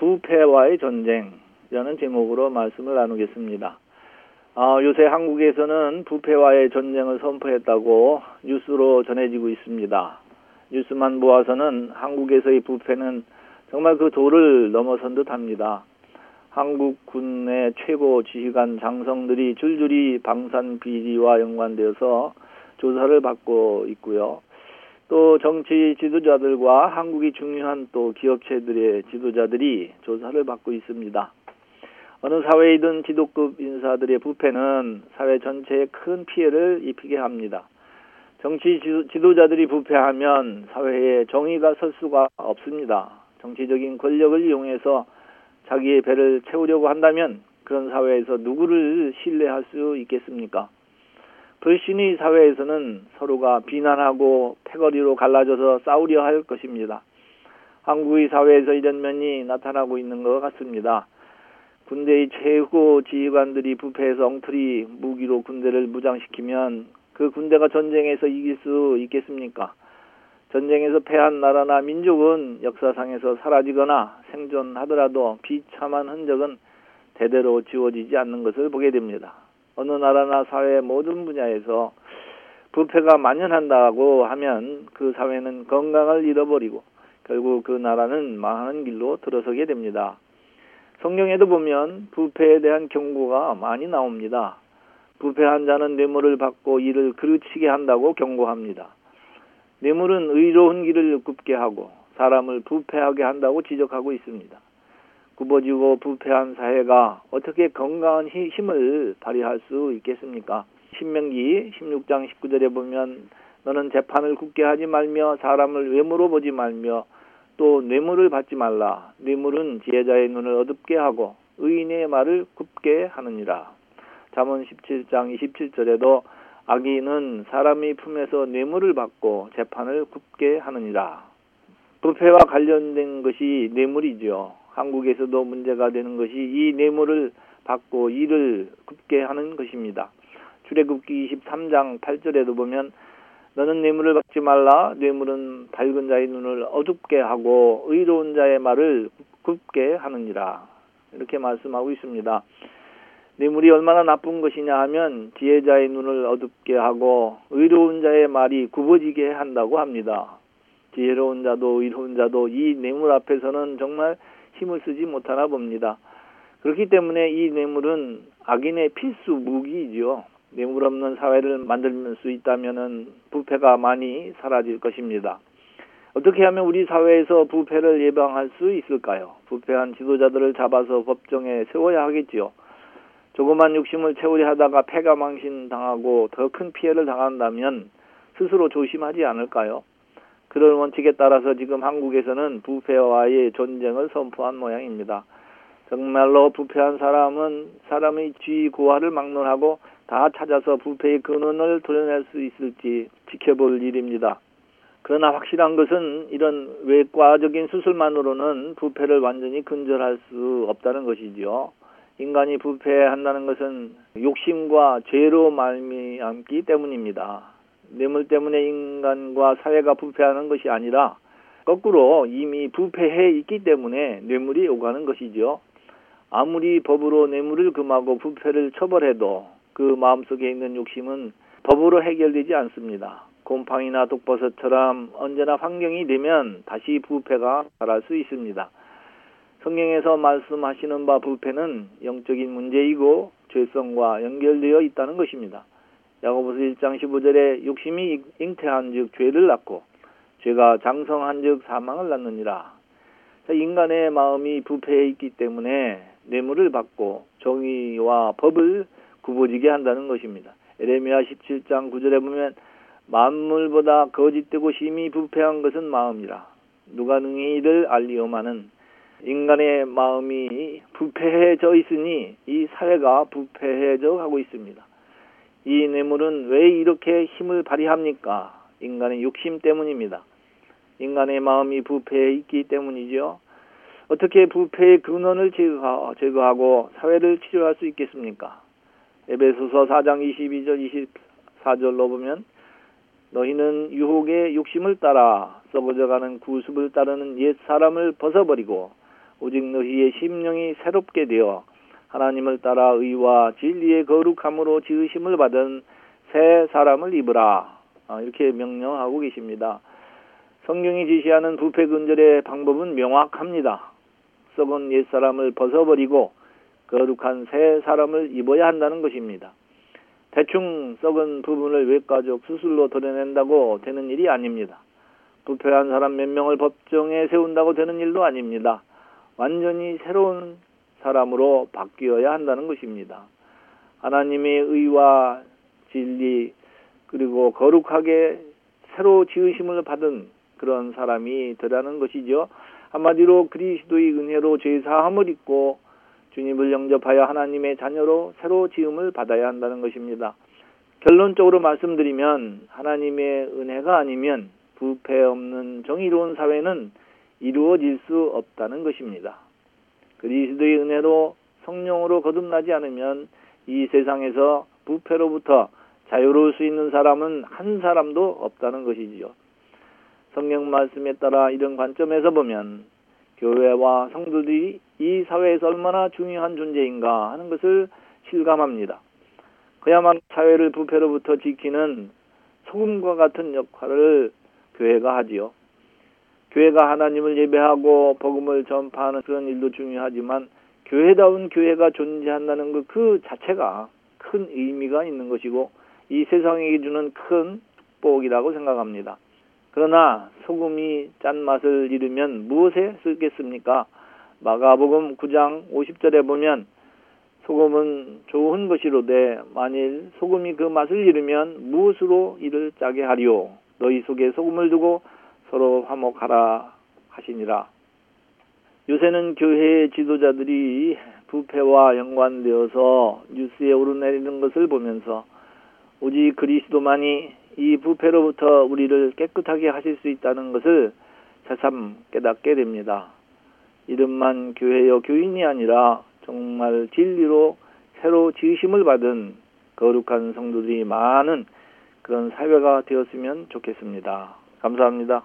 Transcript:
부패와의 전쟁이라는 제목으로 말씀을 나누겠습니다. 어, 요새 한국에서는 부패와의 전쟁을 선포했다고 뉴스로 전해지고 있습니다. 뉴스만 모아서는 한국에서의 부패는 정말 그 도를 넘어선 듯 합니다. 한국 군의 최고 지휘관 장성들이 줄줄이 방산 비리와 연관되어서 조사를 받고 있고요. 또 정치 지도자들과 한국이 중요한 또 기업체들의 지도자들이 조사를 받고 있습니다. 어느 사회이든 지도급 인사들의 부패는 사회 전체에 큰 피해를 입히게 합니다. 정치 지도자들이 부패하면 사회에 정의가 설 수가 없습니다. 정치적인 권력을 이용해서 자기의 배를 채우려고 한다면 그런 사회에서 누구를 신뢰할 수 있겠습니까? 불신의 사회에서는 서로가 비난하고 패거리로 갈라져서 싸우려 할 것입니다. 한국의 사회에서 이런 면이 나타나고 있는 것 같습니다. 군대의 최고 지휘관들이 부패해서 엉터리 무기로 군대를 무장시키면 그 군대가 전쟁에서 이길 수 있겠습니까? 전쟁에서 패한 나라나 민족은 역사상에서 사라지거나 생존하더라도 비참한 흔적은 대대로 지워지지 않는 것을 보게 됩니다. 어느 나라나 사회 모든 분야에서 부패가 만연한다고 하면 그 사회는 건강을 잃어버리고 결국 그 나라는 망하는 길로 들어서게 됩니다. 성경에도 보면 부패에 대한 경고가 많이 나옵니다. 부패한 자는 뇌물을 받고 이를 그르치게 한다고 경고합니다. 뇌물은 의로운 길을 굽게 하고 사람을 부패하게 한다고 지적하고 있습니다. 굽어지고 부패한 사회가 어떻게 건강한 힘을 발휘할 수 있겠습니까? 신명기 16장 19절에 보면 너는 재판을 굳게 하지 말며 사람을 외모로 보지 말며 또 뇌물을 받지 말라. 뇌물은 지혜자의 눈을 어둡게 하고 의인의 말을 굽게 하느니라. 잠언 17장 27절에도 악인은 사람이 품에서 뇌물을 받고 재판을 굽게 하느니라. 부패와 관련된 것이 뇌물이죠. 한국에서도 문제가 되는 것이 이 뇌물을 받고 이를 굽게 하는 것입니다. 출애굽기 23장 8절에도 보면 너는 뇌물을 받지 말라 뇌물은 밝은 자의 눈을 어둡게 하고 의로운 자의 말을 굽게 하느니라 이렇게 말씀하고 있습니다. 뇌물이 얼마나 나쁜 것이냐 하면 지혜자의 눈을 어둡게 하고 의로운 자의 말이 굽어지게 한다고 합니다. 지혜로운 자도 의로운 자도 이 뇌물 앞에서는 정말 힘을 쓰지 못하나 봅니다. 그렇기 때문에 이 뇌물은 악인의 필수 무기이죠. 뇌물 없는 사회를 만들 수 있다면 부패가 많이 사라질 것입니다. 어떻게 하면 우리 사회에서 부패를 예방할 수 있을까요? 부패한 지도자들을 잡아서 법정에 세워야 하겠지요. 조그만 욕심을 채우려 하다가 폐가 망신 당하고 더 큰 피해를 당한다면 스스로 조심하지 않을까요? 그런 원칙에 따라서 지금 한국에서는 부패와의 전쟁을 선포한 모양입니다. 정말로 부패한 사람은 사람의 쥐 고화를 막론하고 다 찾아서 부패의 근원을 도려낼 수 있을지 지켜볼 일입니다. 그러나 확실한 것은 이런 외과적인 수술만으로는 부패를 완전히 근절할 수 없다는 것이지요. 인간이 부패한다는 것은 욕심과 죄로 말미암기 때문입니다. 뇌물 때문에 인간과 사회가 부패하는 것이 아니라 거꾸로 이미 부패해 있기 때문에 뇌물이 오가는 것이죠. 아무리 법으로 뇌물을 금하고 부패를 처벌해도 그 마음속에 있는 욕심은 법으로 해결되지 않습니다. 곰팡이나 독버섯처럼 언제나 환경이 되면 다시 부패가 자랄 수 있습니다. 성경에서 말씀하시는 바 부패는 영적인 문제이고 죄성과 연결되어 있다는 것입니다. 야고보서 1장 15절에 욕심이 잉태한즉 죄를 낳고 죄가 장성한즉 사망을 낳느니라. 인간의 마음이 부패해 있기 때문에 뇌물을 받고 정의와 법을 구부지게 한다는 것입니다. 에레미야 17장 9절에 보면 만물보다 거짓되고 심히 부패한 것은 마음이라 누가 능히 이를 알리오마는 인간의 마음이 부패해져 있으니 이 사회가 부패해져 가고 있습니다. 이 뇌물은 왜 이렇게 힘을 발휘합니까? 인간의 욕심 때문입니다. 인간의 마음이 부패해 있기 때문이죠. 어떻게 부패의 근원을 제거하고 사회를 치료할 수 있겠습니까? 에베소서 4장 22절 24절로 보면 너희는 유혹의 욕심을 따라 썩어져가는 구습을 따르는 옛 사람을 벗어버리고 오직 너희의 심령이 새롭게 되어 하나님을 따라 의와 진리의 거룩함으로 지으심을 받은 새 사람을 입으라. 아, 이렇게 명령하고 계십니다. 성경이 지시하는 부패 근절의 방법은 명확합니다. 썩은 옛 사람을 벗어버리고 거룩한 새 사람을 입어야 한다는 것입니다. 대충 썩은 부분을 외과적 수술로 도려낸다고 되는 일이 아닙니다. 부패한 사람 몇 명을 법정에 세운다고 되는 일도 아닙니다. 완전히 새로운 사람으로 바뀌어야 한다는 것입니다. 하나님의 의와 진리 그리고 거룩하게 새로 지으심을 받은 그런 사람이 되라는 것이죠. 한마디로 그리스도의 은혜로 죄 사함을 입고 주님을 영접하여 하나님의 자녀로 새로 지음을 받아야 한다는 것입니다. 결론적으로 말씀드리면 하나님의 은혜가 아니면 부패 없는 정의로운 사회는 이루어질 수 없다는 것입니다. 그리스도의 은혜로 성령으로 거듭나지 않으면 이 세상에서 부패로부터 자유로울 수 있는 사람은 한 사람도 없다는 것이지요. 성경 말씀에 따라 이런 관점에서 보면 교회와 성도들이 이 사회에서 얼마나 중요한 존재인가 하는 것을 실감합니다. 그야말로 사회를 부패로부터 지키는 소금과 같은 역할을 교회가 하지요. 교회가 하나님을 예배하고 복음을 전파하는 그런 일도 중요하지만 교회다운 교회가 존재한다는 것 그 자체가 큰 의미가 있는 것이고 이 세상에게 주는 큰 축복이라고 생각합니다. 그러나 소금이 짠맛을 잃으면 무엇에 쓰겠습니까? 마가복음 9장 50절에 보면 소금은 좋은 것이로되 만일 소금이 그 맛을 잃으면 무엇으로 이를 짜게 하리오 너희 속에 소금을 두고 서로 화목하라 하시니라. 요새는 교회의 지도자들이 부패와 연관되어서 뉴스에 오르내리는 것을 보면서 오직 그리스도만이 이 부패로부터 우리를 깨끗하게 하실 수 있다는 것을 새삼 깨닫게 됩니다. 이름만 교회여 교인이 아니라 정말 진리로 새로 지으심을 받은 거룩한 성도들이 많은 그런 사회가 되었으면 좋겠습니다. 감사합니다.